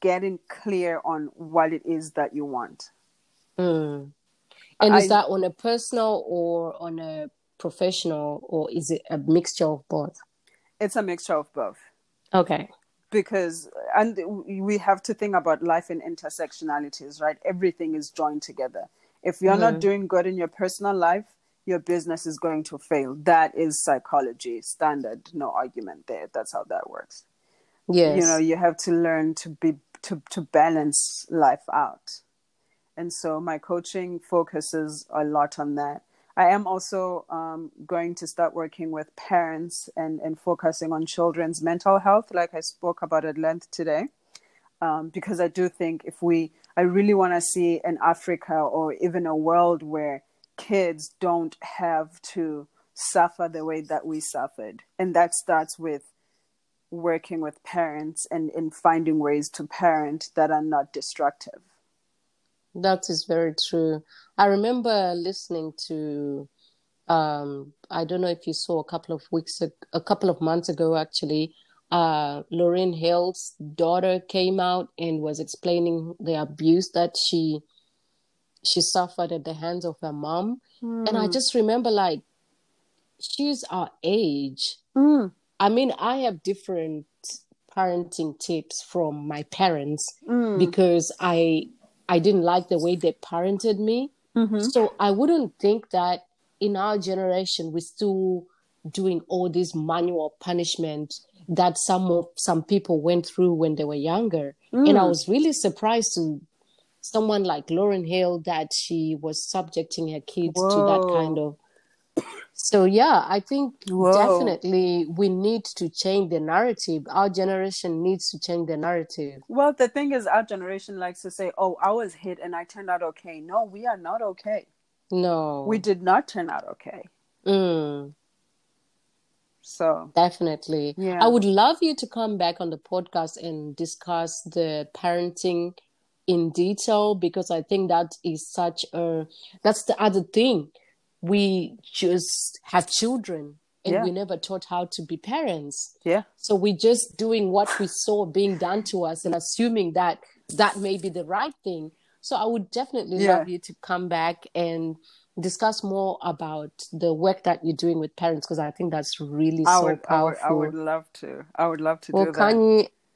getting clear on what it is that you want. Mm. And is that on a personal or on a professional, or is it a mixture of both? It's a mixture of both. Okay. because and we have to think about life in intersectionalities right everything is joined together If you're not doing good in your personal life, your business is going to fail. That is psychology standard, no argument there. That's how that works. Yes. You know, you have to learn to be to to balance life out. And so my coaching focuses a lot on that. I am also um, going to start working with parents and, and focusing on children's mental health, like I spoke about at length today. Um, because I do think if we, I really want to see an Africa or even a world where kids don't have to suffer the way that we suffered. And that starts with working with parents and in finding ways to parent that are not destructive. That is very true. I remember listening to, um, I don't know if you saw a couple of weeks, a couple of months ago, actually, uh, Lauryn Hill's daughter came out and was explaining the abuse that she she suffered at the hands of her mom, mm. and I hmm. just remember like she's our age. Mm. I mean, I have different parenting tips from my parents mm. because I I didn't like the way they parented me. Mm-hmm. So I wouldn't think that in our generation we're still doing all this manual punishment that some of some people went through when they were younger. Mm. And I was really surprised to someone like Lauryn Hill that she was subjecting her kids Whoa. to that kind of so yeah i think Whoa. definitely we need to change the narrative. Our generation needs to change the narrative. Well the thing is our generation likes to say oh i was hit and i turned out okay. No we are not okay. No. We did not turn out okay. Mm. so definitely. Yeah. i would love you to come back on the podcast and discuss the parenting in detail because i think that is such a that's the other thing we just have children and yeah. we never taught how to be parents. Yeah. So we're just doing what we saw being done to us and assuming that that may be the right thing. So I would definitely yeah. love you to come back and discuss more about the work that you're doing with parents because I think that's really I so would, powerful. I would, I would, love to. I would love to well, do that.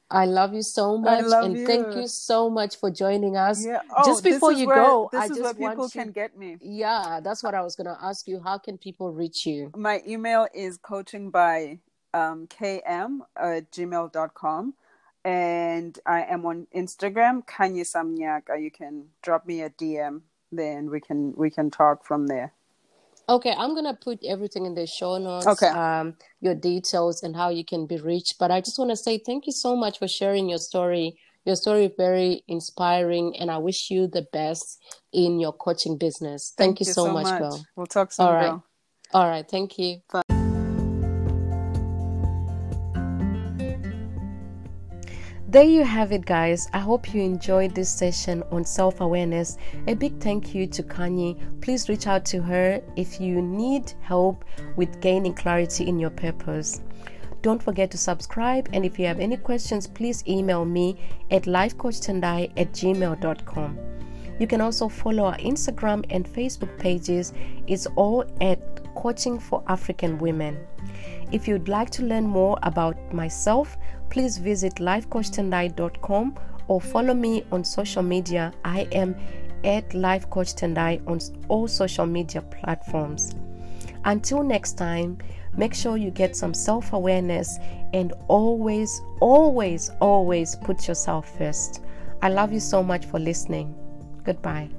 I love you so much, and you. thank you so much for joining us. Yeah. Oh, just before you where, go, this I is just where people want can get me. Yeah, that's what I was gonna ask you. How can people reach you? My email is coaching by um, km at gmail.com. and I am on Instagram, Khanyisa Mnyaka. You can drop me a DM, then we can we can talk from there. Okay, I'm gonna put everything in the show notes. Okay. Um, your details and how you can be reached. But I just want to say thank you so much for sharing your story. Your story is very inspiring, and I wish you the best in your coaching business. Thank, thank you, so, so much, much, girl. We'll talk soon. All right. Girl. All right. Thank you. Bye. There you have it, guys. I hope you enjoyed this session on self awareness. A big thank you to Kanye. Please reach out to her if you need help with gaining clarity in your purpose. Don't forget to subscribe, and if you have any questions, please email me at lifecoachtendai at gmail.com. You can also follow our Instagram and Facebook pages. It's all at Coaching for African Women. If you'd like to learn more about myself, please visit lifecoachtendai.com or follow me on social media. I am at Life Coach Tendai on all social media platforms. Until next time, make sure you get some self awareness and always, always, always put yourself first. I love you so much for listening. Goodbye.